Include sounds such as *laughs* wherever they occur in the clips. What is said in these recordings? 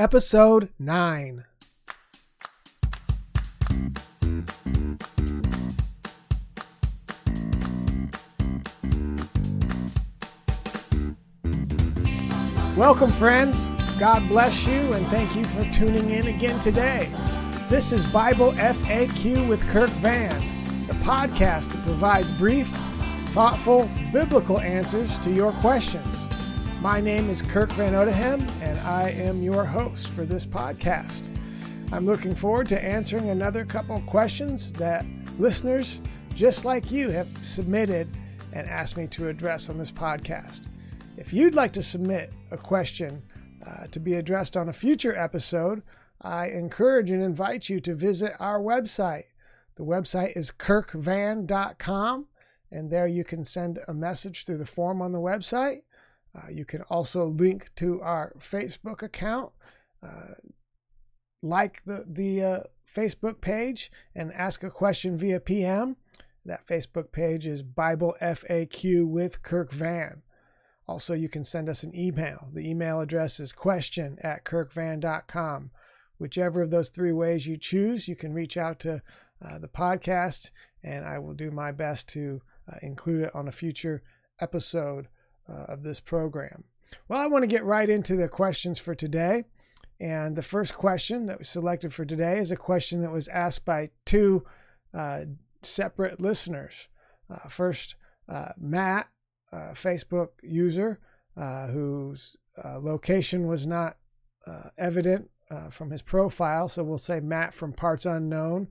Episode 9. Welcome, friends. God bless you, and thank you for tuning in again today. This is Bible FAQ with Kirk Van, the podcast that provides brief, thoughtful, biblical answers to your questions. My name is Kirk Van Odehem, and I am your host for this podcast. I'm looking forward to answering another couple questions that listeners just like you have submitted and asked me to address on this podcast. If you'd like to submit a question uh, to be addressed on a future episode, I encourage and invite you to visit our website. The website is kirkvan.com, and there you can send a message through the form on the website. Uh, you can also link to our Facebook account, uh, like the, the uh, Facebook page, and ask a question via PM. That Facebook page is Bible FAQ with Kirk Van. Also, you can send us an email. The email address is question at kirkvan.com. Whichever of those three ways you choose, you can reach out to uh, the podcast, and I will do my best to uh, include it on a future episode uh, of this program. Well, I want to get right into the questions for today. And the first question that was selected for today is a question that was asked by two uh, separate listeners. Uh, first, uh, Matt uh, Facebook user uh, whose uh, location was not evident from his profile. So we'll say Matt from Parts Unknown.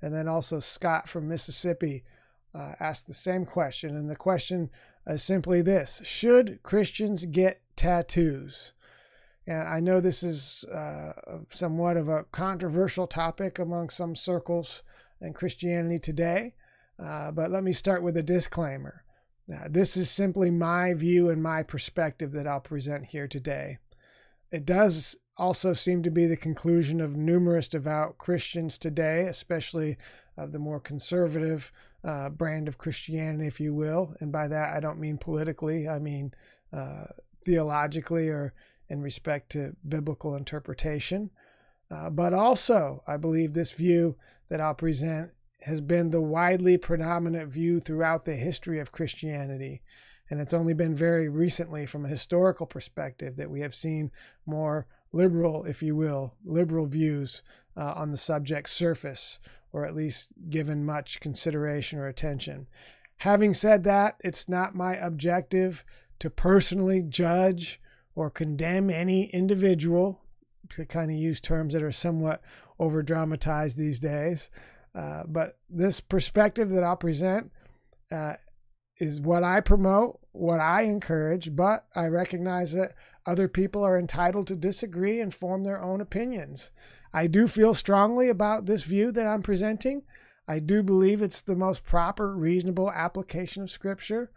And then also Scott from Mississippi asked the same question. And the question is simply this Should Christians get tattoos? And I know this is uh, somewhat of a controversial topic among some circles in Christianity today. Uh, but let me start with a disclaimer. Now, this is simply my view and my perspective that I'll present here today. It does also seem to be the conclusion of numerous devout Christians today, especially of the more conservative uh, brand of Christianity, if you will. And by that, I don't mean politically, I mean uh, theologically or in respect to biblical interpretation. Uh, but also, I believe this view that I'll present has been the widely predominant view throughout the history of Christianity. And it's only been very recently, from a historical perspective, that we have seen more liberal, if you will, liberal views uh, on the subject surface, or at least given much consideration or attention. Having said that, it's not my objective to personally judge or condemn any individual, to kind of use terms that are somewhat over dramatized these days. Uh, but this perspective that I'll present uh, is what I promote, what I encourage, but I recognize that other people are entitled to disagree and form their own opinions. I do feel strongly about this view that I'm presenting. I do believe it's the most proper, reasonable application of Scripture.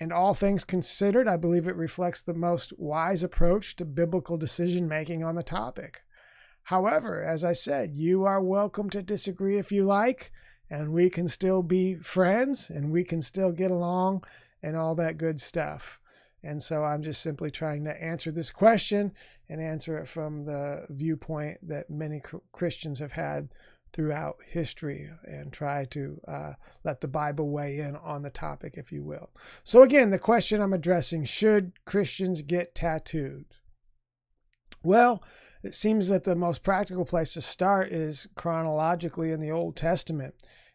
And all things considered, I believe it reflects the most wise approach to biblical decision making on the topic. However, as I said, you are welcome to disagree if you like, and we can still be friends and we can still get along and all that good stuff. And so I'm just simply trying to answer this question and answer it from the viewpoint that many Christians have had throughout history and try to uh, let the Bible weigh in on the topic, if you will. So, again, the question I'm addressing should Christians get tattooed? Well, it seems that the most practical place to start is chronologically in the Old Testament.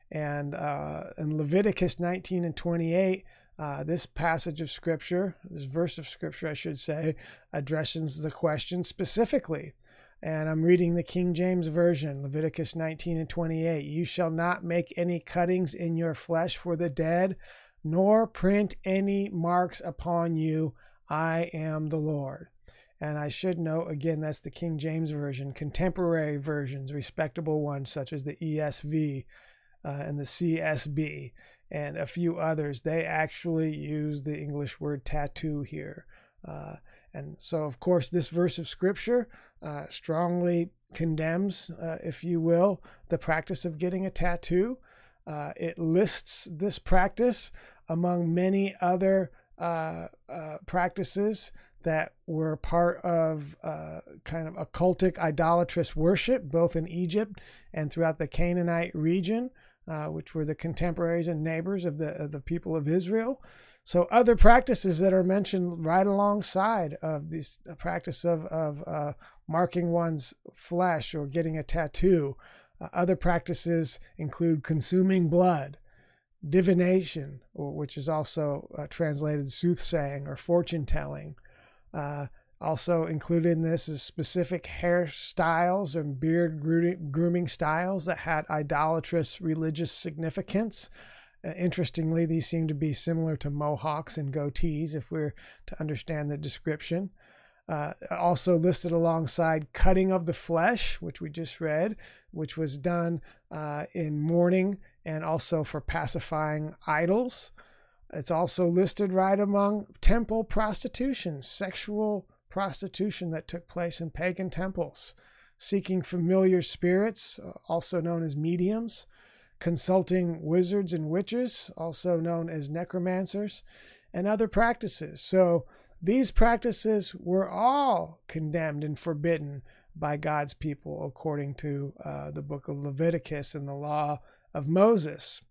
And uh, in Leviticus 19 and 28, uh, this passage of Scripture, this verse of Scripture, I should say, addresses the question specifically. And I'm reading the King James Version, Leviticus 19 and 28. You shall not make any cuttings in your flesh for the dead, nor print any marks upon you. I am the Lord. And I should note again, that's the King James Version. Contemporary versions, respectable ones such as the ESV uh, and the CSB and a few others, they actually use the English word tattoo here. Uh, and so, of course, this verse of Scripture uh, strongly condemns, uh, if you will, the practice of getting a tattoo. Uh, it lists this practice among many other uh, practices that were part of uh, kind of occultic idolatrous worship, both in Egypt and throughout the Canaanite region, uh, which were the contemporaries and neighbors of the, of the people of Israel. So, other practices that are mentioned right alongside of this practice of, of uh, marking one's flesh or getting a tattoo. Uh, other practices include consuming blood, divination, which is also uh, translated soothsaying or fortune telling. Also included in this is specific hairstyles and beard grooming styles that had idolatrous religious significance. Uh, interestingly, these seem to be similar to mohawks and goatees if we're to understand the description. Uh, also listed alongside cutting of the flesh, which we just read, which was done uh, in mourning and also for pacifying idols. It's also listed right among temple prostitution, sexual prostitution that took place in pagan temples, seeking familiar spirits, uh, also known as mediums, consulting wizards and witches, also known as necromancers, and other practices. So, these practices were all condemned and forbidden by God's people, according to uh, the book of Leviticus and the law of Moses.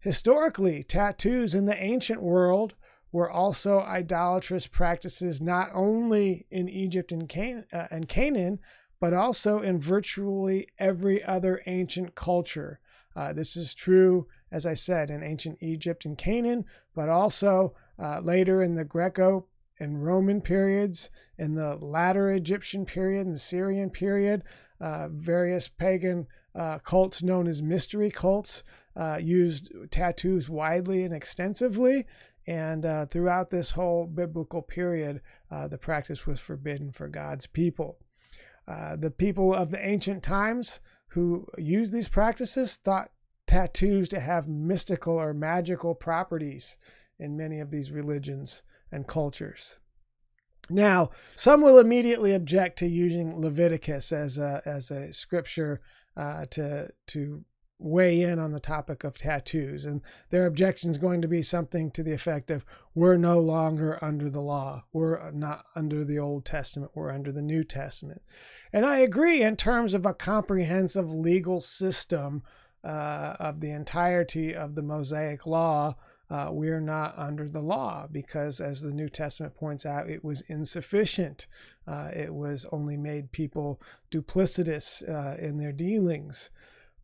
Historically, tattoos in the ancient world were also idolatrous practices not only in Egypt and, Can- uh, and Canaan, but also in virtually every other ancient culture. Uh, this is true, as I said, in ancient Egypt and Canaan, but also uh, later in the Greco and Roman periods, in the latter Egyptian period and the Syrian period, uh, various pagan uh, cults known as mystery cults uh, used tattoos widely and extensively. And uh, throughout this whole biblical period, uh, the practice was forbidden for God's people. Uh, the people of the ancient times who used these practices thought tattoos to have mystical or magical properties in many of these religions and cultures. Now, some will immediately object to using Leviticus as a, as a scripture uh, to, to weigh in on the topic of tattoos. And their objection is going to be something to the effect of we're no longer under the law. We're not under the Old Testament. We're under the New Testament. And I agree in terms of a comprehensive legal system uh, of the entirety of the Mosaic Law uh, we're not under the law because, as the New Testament points out, it was insufficient. Uh, it was only made people duplicitous uh, in their dealings.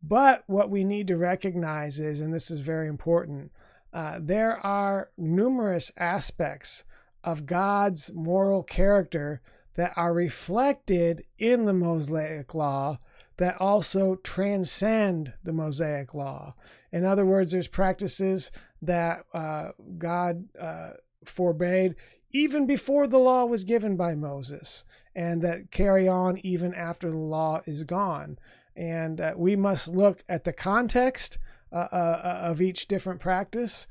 But what we need to recognize is, and this is very important, uh, there are numerous aspects of God's moral character that are reflected in the Mosaic Law that also transcend the Mosaic Law. In other words, there's practices that uh, God uh, forbade even before the law was given by Moses, and that carry on even after the law is gone. And uh, we must look at the context uh, uh, uh, of each different practice.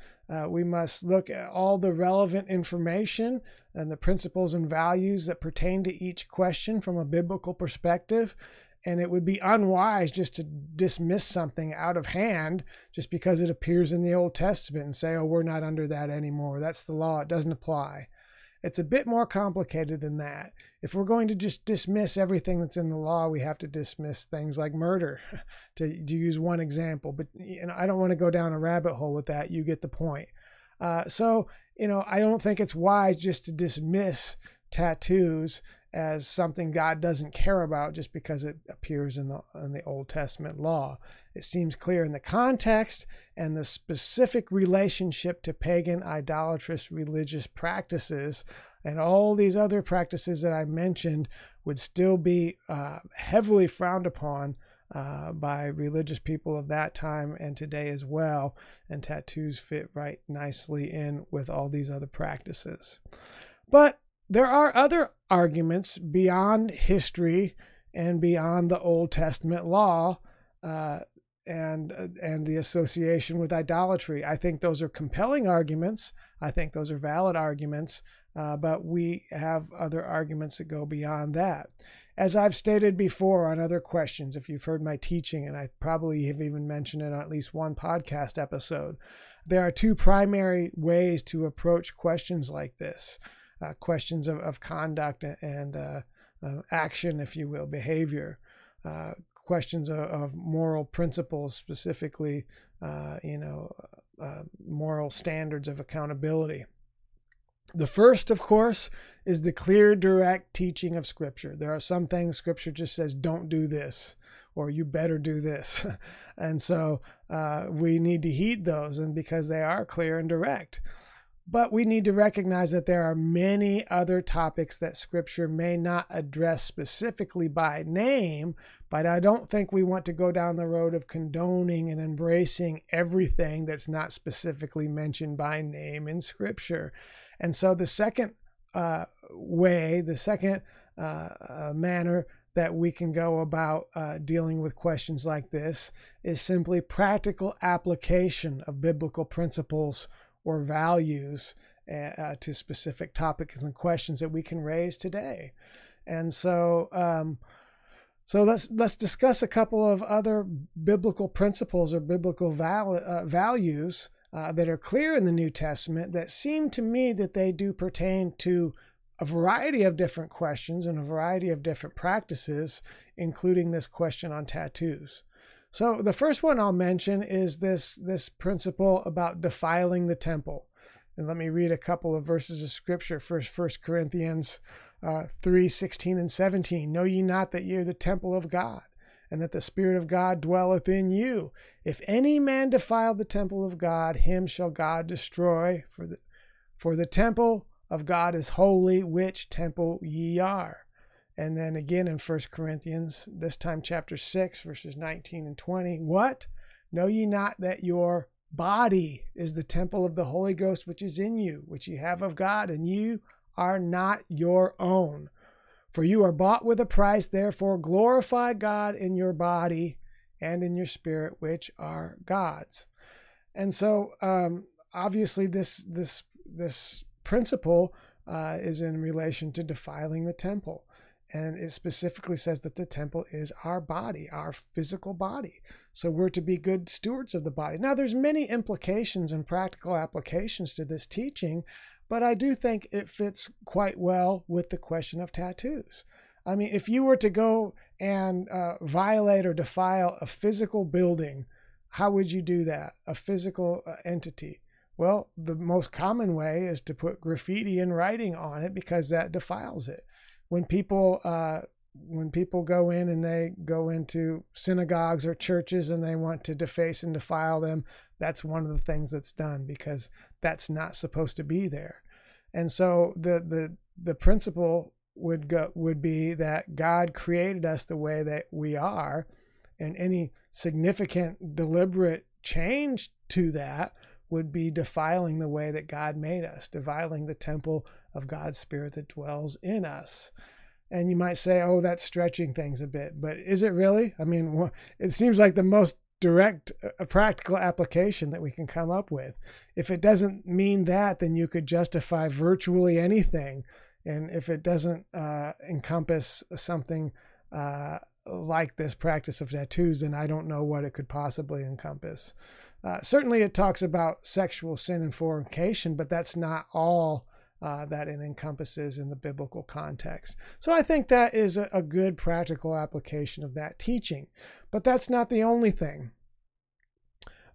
we must look at all the relevant information and the principles and values that pertain to each question from a biblical perspective and it would be unwise just to dismiss something out of hand just because it appears in the Old Testament and say, oh, we're not under that anymore. That's the law. It doesn't apply. It's a bit more complicated than that. If we're going to just dismiss everything that's in the law, we have to dismiss things like murder, *laughs* to, to use one example. But you know, I don't want to go down a rabbit hole with that. You get the point. Uh, so, you know, I don't think it's wise just to dismiss tattoos as something God doesn't care about just because it appears in the in the Old Testament law. It seems clear in the context and the specific relationship to pagan idolatrous religious practices and all these other practices that I mentioned would still be uh, heavily frowned upon uh, by religious people of that time and today as well. And tattoos fit right nicely in with all these other practices. But there are other arguments beyond history and beyond the Old Testament law uh, and uh, and the association with idolatry. I think those are compelling arguments. I think those are valid arguments. Uh, but we have other arguments that go beyond that. As I've stated before on other questions, if you've heard my teaching, and I probably have even mentioned it on at least one podcast episode, there are two primary ways to approach questions like this. Uh, questions of, of conduct and uh, action, if you will, behavior, uh, questions of, of, moral principles, specifically, uh, you know, uh, moral standards of accountability. The first, of course, is the clear, direct teaching of Scripture. There are some things Scripture just says, don't do this, or you better do this. *laughs* and so uh, we need to heed those, and because they are clear and direct. But we need to recognize that there are many other topics that Scripture may not address specifically by name, but I don't think we want to go down the road of condoning and embracing everything that's not specifically mentioned by name in Scripture. And so the second uh, way, the second uh, uh, manner that we can go about uh, dealing with questions like this is simply practical application of biblical principles or values uh, uh, to specific topics and questions that we can raise today. And so, um, so let's let's discuss a couple of other biblical principles or biblical val- uh, values uh, that are clear in the New Testament that seem to me that they do pertain to a variety of different questions and a variety of different practices, including this question on tattoos. So the first one I'll mention is this this principle about defiling the temple. And let me read a couple of verses of scripture. First, First Corinthians uh, 3, 16 and 17. Know ye not that ye are the temple of God, and that the Spirit of God dwelleth in you? If any man defile the temple of God, him shall God destroy. For the, for the temple of God is holy, which temple ye are. And then again in 1 Corinthians, this time chapter 6, verses 19 and 20. What? Know ye not that your body is the temple of the Holy Ghost which is in you, which ye have of God, and you are not your own? For you are bought with a price, therefore glorify God in your body and in your spirit, which are God's. And so, um, obviously, this this this principle uh, is in relation to defiling the temple and it specifically says that the temple is our body our physical body. So we're to be good stewards of the body. Now there's many implications and practical applications to this teaching but i do think it fits quite well with the question of tattoos. I mean if you were to go and uh, violate or defile a physical building how would you do that? A physical uh, entity? Well the most common way is to put graffiti and writing on it because that defiles it when people uh, when people go in and they go into synagogues or churches and they want to deface and defile them, that's one of the things that's done because that's not supposed to be there. And so the the the principle would go would be that God created us the way that we are, and any significant deliberate change to that would be defiling the way that God made us, defiling the temple of God's Spirit that dwells in us. And you might say, oh, that's stretching things a bit. But is it really? I mean, it seems like the most direct, uh, practical application that we can come up with. If it doesn't mean that, then you could justify virtually anything. And if it doesn't uh, encompass something uh, like this practice of tattoos, then I don't know what it could possibly encompass. Uh, certainly, it talks about sexual sin and fornication, but that's not all uh, that it encompasses in the biblical context. So I think that is a, a good practical application of that teaching. But that's not the only thing.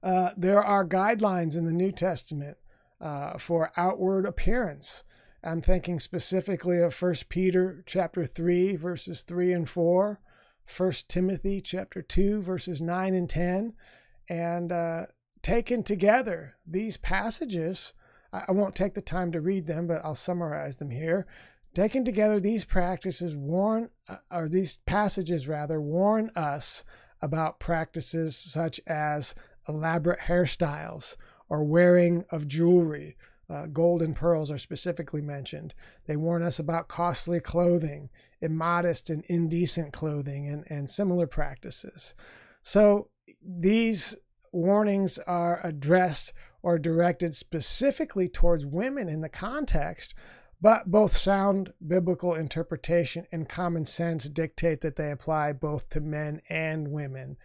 Uh, there are guidelines in the New Testament uh, for outward appearance. I'm thinking specifically of 1 Peter chapter 3 verses 3 and 4, 1 Timothy chapter 2 verses 9 and 10, and uh, taken together these passages I won't take the time to read them, but I'll summarize them here. Taken together, these practices warn, uh, or these passages rather, warn us about practices such as elaborate hairstyles or wearing of jewelry. Uh, gold and pearls are specifically mentioned. They warn us about costly clothing, immodest and indecent clothing, and, and similar practices. So these warnings are addressed or directed specifically towards women in the context, but both sound biblical interpretation and common sense dictate that they apply both to men and women.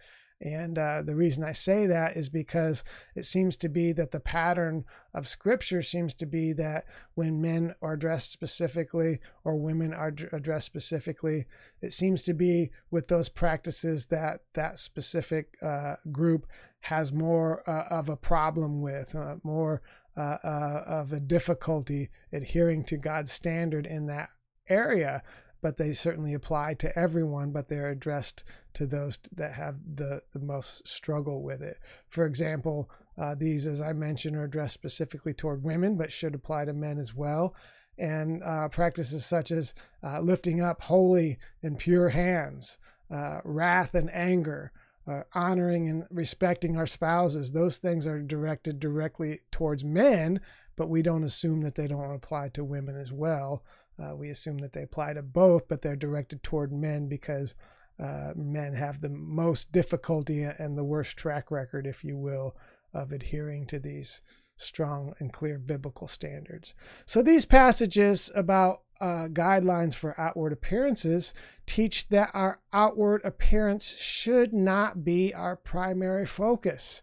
And uh, the reason I say that is because it seems to be that the pattern of Scripture seems to be that when men are addressed specifically or women are addressed specifically, it seems to be with those practices that that specific uh, group has more uh, of a problem with, uh, more uh, uh, of a difficulty adhering to God's standard in that area but they certainly apply to everyone, but they're addressed to those that have the, the most struggle with it. For example, uh, these, as I mentioned, are addressed specifically toward women, but should apply to men as well. And uh, practices such as uh, lifting up holy and pure hands, uh, wrath and anger, uh, honoring and respecting our spouses, those things are directed directly towards men, but we don't assume that they don't apply to women as well. Uh, we assume that they apply to both, but they're directed toward men because uh, men have the most difficulty and the worst track record, if you will, of adhering to these strong and clear biblical standards. So these passages about uh, guidelines for outward appearances teach that our outward appearance should not be our primary focus.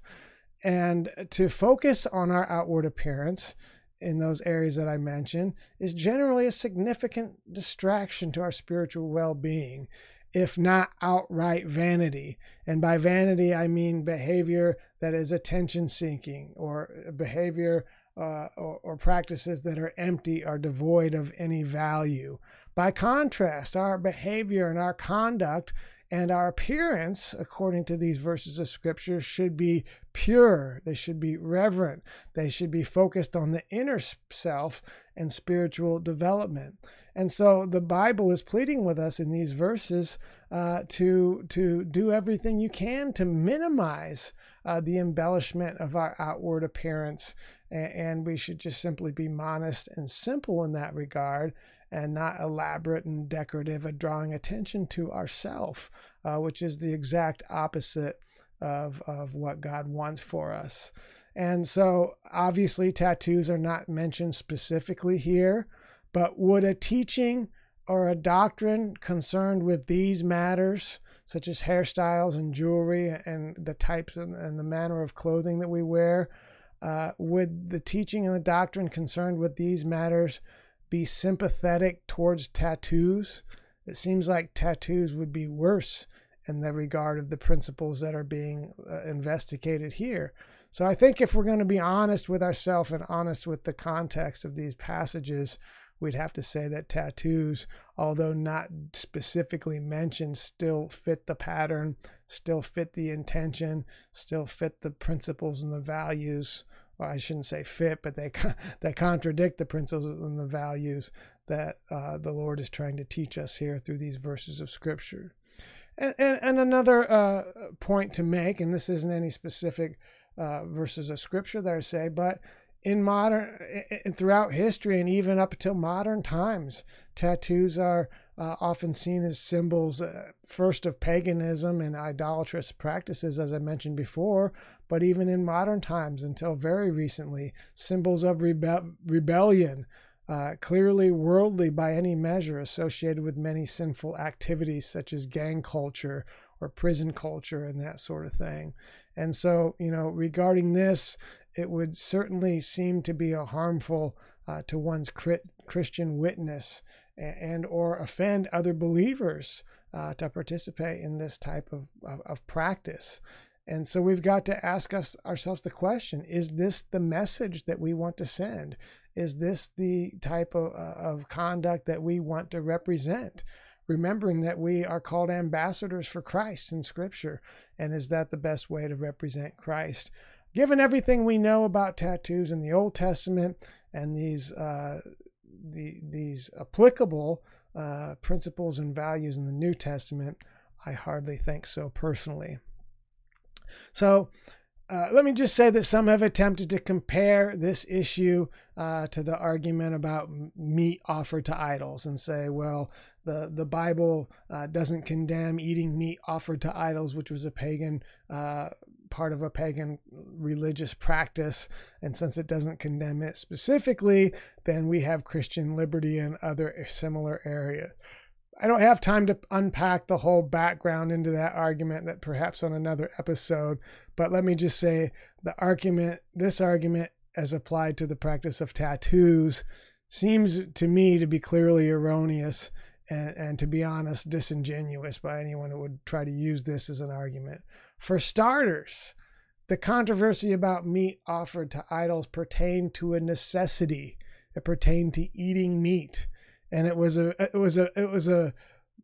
And to focus on our outward appearance in those areas that I mentioned is generally a significant distraction to our spiritual well being, if not outright vanity. And by vanity, I mean behavior that is attention seeking or behavior uh, or, or practices that are empty or devoid of any value. By contrast, our behavior and our conduct and our appearance, according to these verses of scripture, should be pure. They should be reverent. They should be focused on the inner self and spiritual development. And so the Bible is pleading with us in these verses uh, to, to do everything you can to minimize uh, the embellishment of our outward appearance. And we should just simply be modest and simple in that regard and not elaborate and decorative at drawing attention to ourself, uh, which is the exact opposite of, of what God wants for us. And so, obviously, tattoos are not mentioned specifically here, but would a teaching or a doctrine concerned with these matters, such as hairstyles and jewelry and the types and, and the manner of clothing that we wear, uh, would the teaching and the doctrine concerned with these matters be sympathetic towards tattoos. It seems like tattoos would be worse in the regard of the principles that are being uh, investigated here. So I think if we're going to be honest with ourselves and honest with the context of these passages, we'd have to say that tattoos, although not specifically mentioned, still fit the pattern, still fit the intention, still fit the principles and the values well, I shouldn't say fit, but they *laughs* that contradict the principles and the values that uh, the Lord is trying to teach us here through these verses of Scripture. And, and, and another uh, point to make, and this isn't any specific uh, verses of Scripture that I say, but in modern, throughout history, and even up until modern times, tattoos are uh, often seen as symbols, uh, first of paganism and idolatrous practices, as I mentioned before, but even in modern times until very recently, symbols of rebe- rebellion, uh, clearly worldly by any measure, associated with many sinful activities such as gang culture or prison culture and that sort of thing. And so, you know, regarding this, it would certainly seem to be a harmful uh, to one's Christian witness and or offend other believers uh, to participate in this type of, of, of, practice. And so we've got to ask us ourselves the question: Is this the message that we want to send? Is this the type of, uh, of conduct that we want to represent? Remembering that we are called ambassadors for Christ in Scripture, and is that the best way to represent Christ? Given everything we know about tattoos in the Old Testament and these uh, the, these applicable uh, principles and values in the New Testament? I hardly think so personally. So, uh, let me just say that some have attempted to compare this issue uh, to the argument about meat offered to idols and say, well, the, the Bible uh, doesn't condemn eating meat offered to idols, which was a pagan uh, part of a pagan religious practice. And since it doesn't condemn it specifically, then we have Christian liberty in other similar areas. I don't have time to unpack the whole background into that argument that perhaps on another episode, but let me just say the argument, this argument as applied to the practice of tattoos, seems to me to be clearly erroneous and, and to be honest, disingenuous by anyone who would try to use this as an argument. For starters, the controversy about meat offered to idols pertained to a necessity. It pertained to eating meat and it was a it was a it was a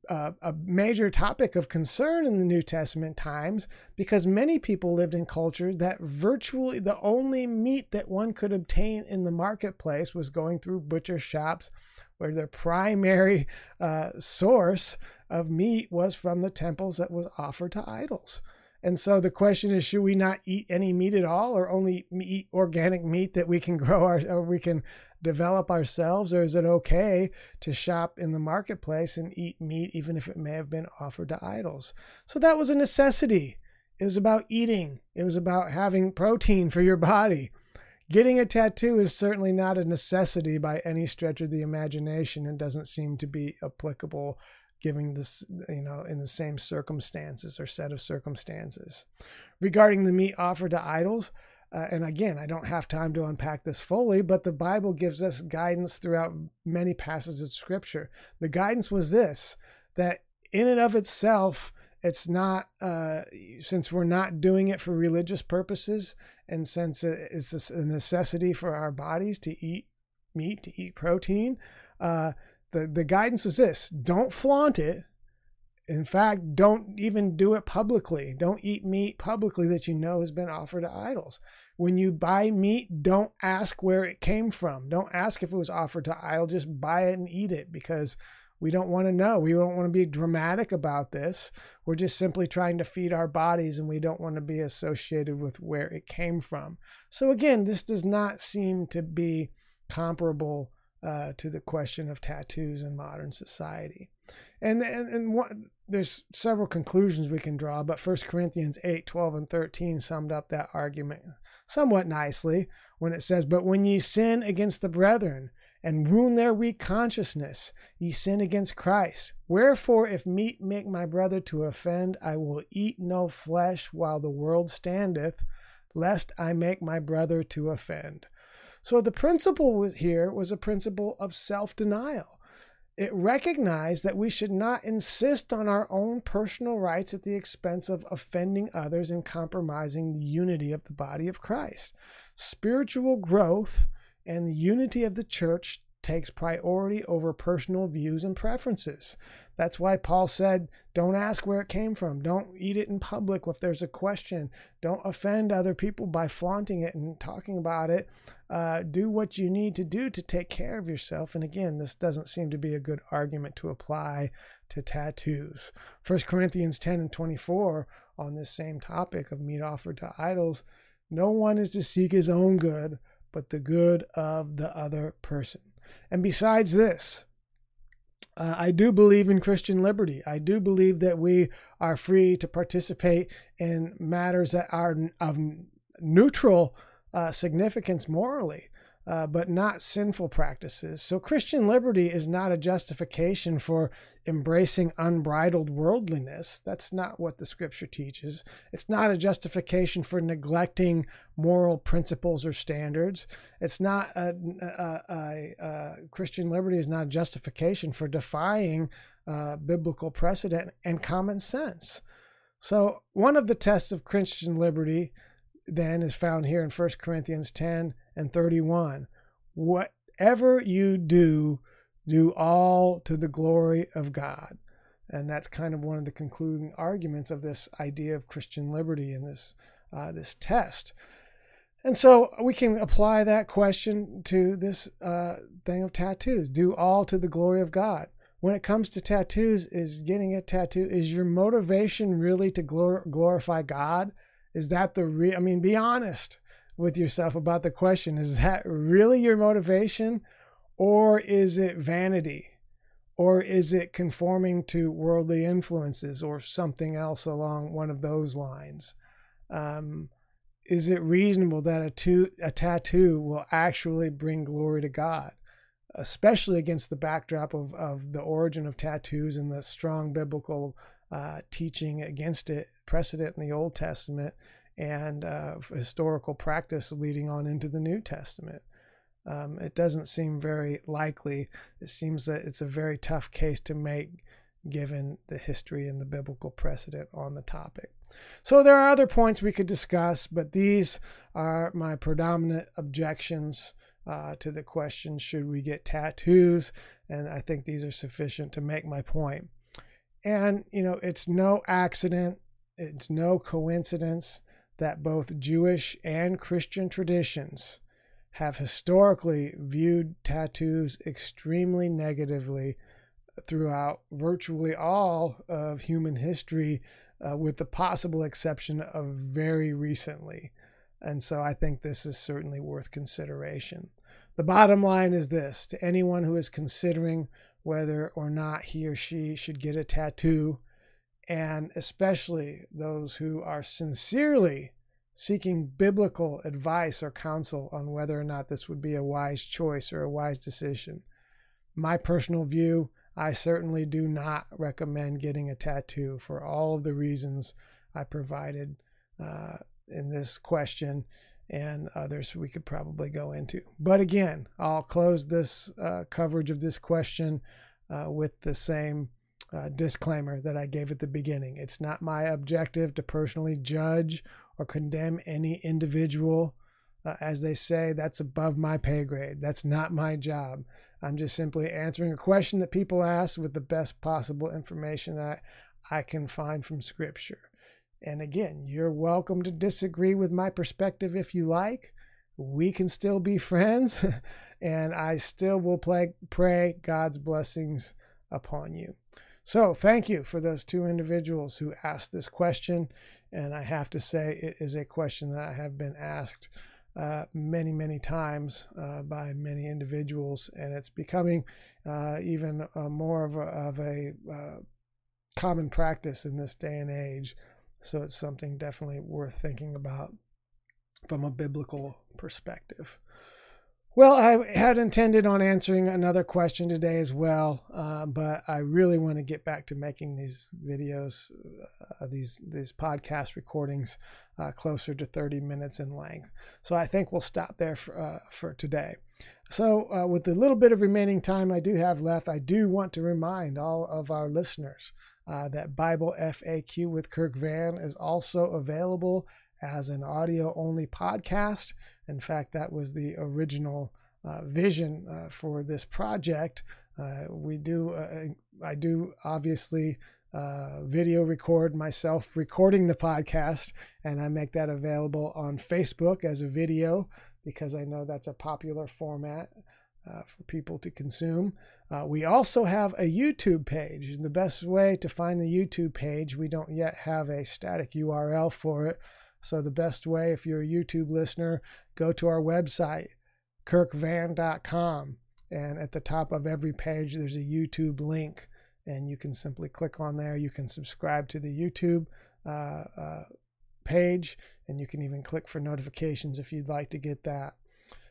a, a major topic of concern in the New Testament times because many people lived in cultures that virtually the only meat that one could obtain in the marketplace was going through butcher shops where their primary uh, source of meat was from the temples that was offered to idols. And so the question is, should we not eat any meat at all, or only eat organic meat that we can *laughs* grow our, or we can develop ourselves, or is it okay to shop in the marketplace and eat meat even if it may have been offered to idols? So that was a necessity. It was about eating. It was about having protein for your body. Getting a tattoo is certainly not a necessity by any stretch of the imagination and doesn't seem to be applicable giving this, you know, in the same circumstances or set of circumstances. Regarding the meat offered to idols, uh, and again, I don't have time to unpack this fully, but the Bible gives us guidance throughout many passages of Scripture. The guidance was this that in and of itself, it's not, uh, since we're not doing it for religious purposes, and since it's a necessity for our bodies to eat meat, to eat protein, uh, the, the guidance was this don't flaunt it. In fact, don't even do it publicly. Don't eat meat publicly that you know has been offered to idols. When you buy meat, don't ask where it came from. Don't ask if it was offered to idol. Just buy it and eat it because we don't want to know. We don't want to be dramatic about this. We're just simply trying to feed our bodies and we don't want to be associated with where it came from. So, again, this does not seem to be comparable uh, to the question of tattoos in modern society. And, and, and what, there's several conclusions we can draw, but 1 Corinthians 8, 12, and 13 summed up that argument somewhat nicely when it says, But when ye sin against the brethren, and wound their weak consciousness, ye sin against Christ. Wherefore, if meat make my brother to offend, I will eat no flesh while the world standeth, lest I make my brother to offend. So the principle here was a principle of self denial. It recognized that we should not insist on our own personal rights at the expense of offending others and compromising the unity of the body of Christ. Spiritual growth and the unity of the church takes priority over personal views and preferences. That's why Paul said, don't ask where it came from. Don't eat it in public if there's a question. Don't offend other people by flaunting it and talking about it. Uh, do what you need to do to take care of yourself. And again, this doesn't seem to be a good argument to apply to tattoos. 1 Corinthians 10 and 24 on this same topic of meat offered to idols. No one is to seek his own good, but the good of the other person. And besides this, uh, I do believe in Christian liberty. I do believe that we are free to participate in matters that are of neutral uh, significance morally uh, but not sinful practices. So Christian liberty is not a justification for embracing unbridled worldliness. That's not what the scripture teaches. It's not a justification for neglecting moral principles or standards. It's not a, a, a, a Christian liberty is not a justification for defying uh, biblical precedent and common sense. So one of the tests of Christian liberty then is found here in 1 Corinthians 10 and 31. Whatever you do, do all to the glory of God. And that's kind of one of the concluding arguments of this idea of Christian liberty in this, uh, this test. And so we can apply that question to this uh, thing of tattoos. Do all to the glory of God. When it comes to tattoos, is getting a tattoo, is your motivation really to glor- glorify God? Is that the real? I mean, be honest with yourself about the question is that really your motivation or is it vanity? Or is it conforming to worldly influences or something else along one of those lines? Um, is it reasonable that a, to, a tattoo will actually bring glory to god especially against the backdrop of, of the origin of tattoos and the strong biblical uh, teaching against it, precedent in the Old Testament, and uh, historical practice leading on into the New Testament. Um, it doesn't seem very likely. It seems that it's a very tough case to make given the history and the biblical precedent on the topic. So there are other points we could discuss, but these are my predominant objections uh, to the question should we get tattoos? And I think these are sufficient to make my point. And, you know, it's no accident, it's no coincidence that both Jewish and Christian traditions have historically viewed tattoos extremely negatively throughout virtually all of human history, uh, with the possible exception of very recently. And so I think this is certainly worth consideration. The bottom line is this to anyone who is considering whether or not he or she should get a tattoo, and especially those who are sincerely seeking biblical advice or counsel on whether or not this would be a wise choice or a wise decision. My personal view I certainly do not recommend getting a tattoo for all of the reasons I provided uh, in this question and others we could probably go into. But again, I'll close this uh, coverage of this question uh, with the same uh, disclaimer that I gave at the beginning. It's not my objective to personally judge or condemn any individual. Uh, as they say, that's above my pay grade. That's not my job. I'm just simply answering a question that people ask with the best possible information that I can find from Scripture. And again, you're welcome to disagree with my perspective if you like. We can still be friends, *laughs* and I still will play, pray God's blessings upon you. So, thank you for those two individuals who asked this question. And I have to say, it is a question that I have been asked uh, many, many times uh, by many individuals, and it's becoming uh, even uh, more of a, of a uh, common practice in this day and age. So it's something definitely worth thinking about from a biblical perspective. Well, I had intended on answering another question today as well, uh, but I really want to get back to making these videos, uh, these these podcast recordings, uh, closer to 30 minutes in length. So I think we'll stop there for uh, for today. So, uh, with the little bit of remaining time I do have left, I do want to remind all of our listeners uh, that Bible FAQ with Kirk Van is also available as an audio only podcast. In fact, that was the original uh, vision uh, for this project. Uh, we do, uh, I do obviously uh, video record myself recording the podcast, and I make that available on Facebook as a video because I know that's a popular format. Uh, for people to consume. Uh, we also have a YouTube page. The best way to find the YouTube page, we don't yet have a static URL for it, so, the best way, if you're a YouTube listener, go to our website, kirkvan.com. And at the top of every page, there's a YouTube link. And you can simply click on there. You can subscribe to the YouTube uh, uh, page. And you can even click for notifications if you'd like to get that.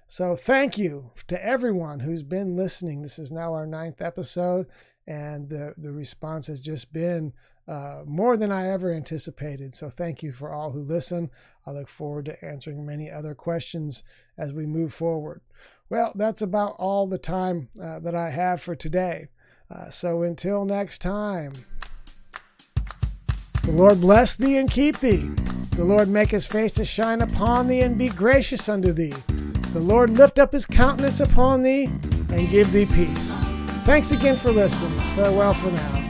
So, thank you to everyone who's been listening. This is now our ninth episode. And the, the response has just been uh, more than I ever anticipated. So thank you for all who listen. I look forward to answering many other questions as we move forward. Well, that's about all the time uh, that I have for today. Uh, so until next time, the Lord bless thee and keep thee. The Lord make his face to shine upon thee and be gracious unto thee. The Lord lift up his countenance upon thee and give thee peace. Thanks again for listening. Farewell for now.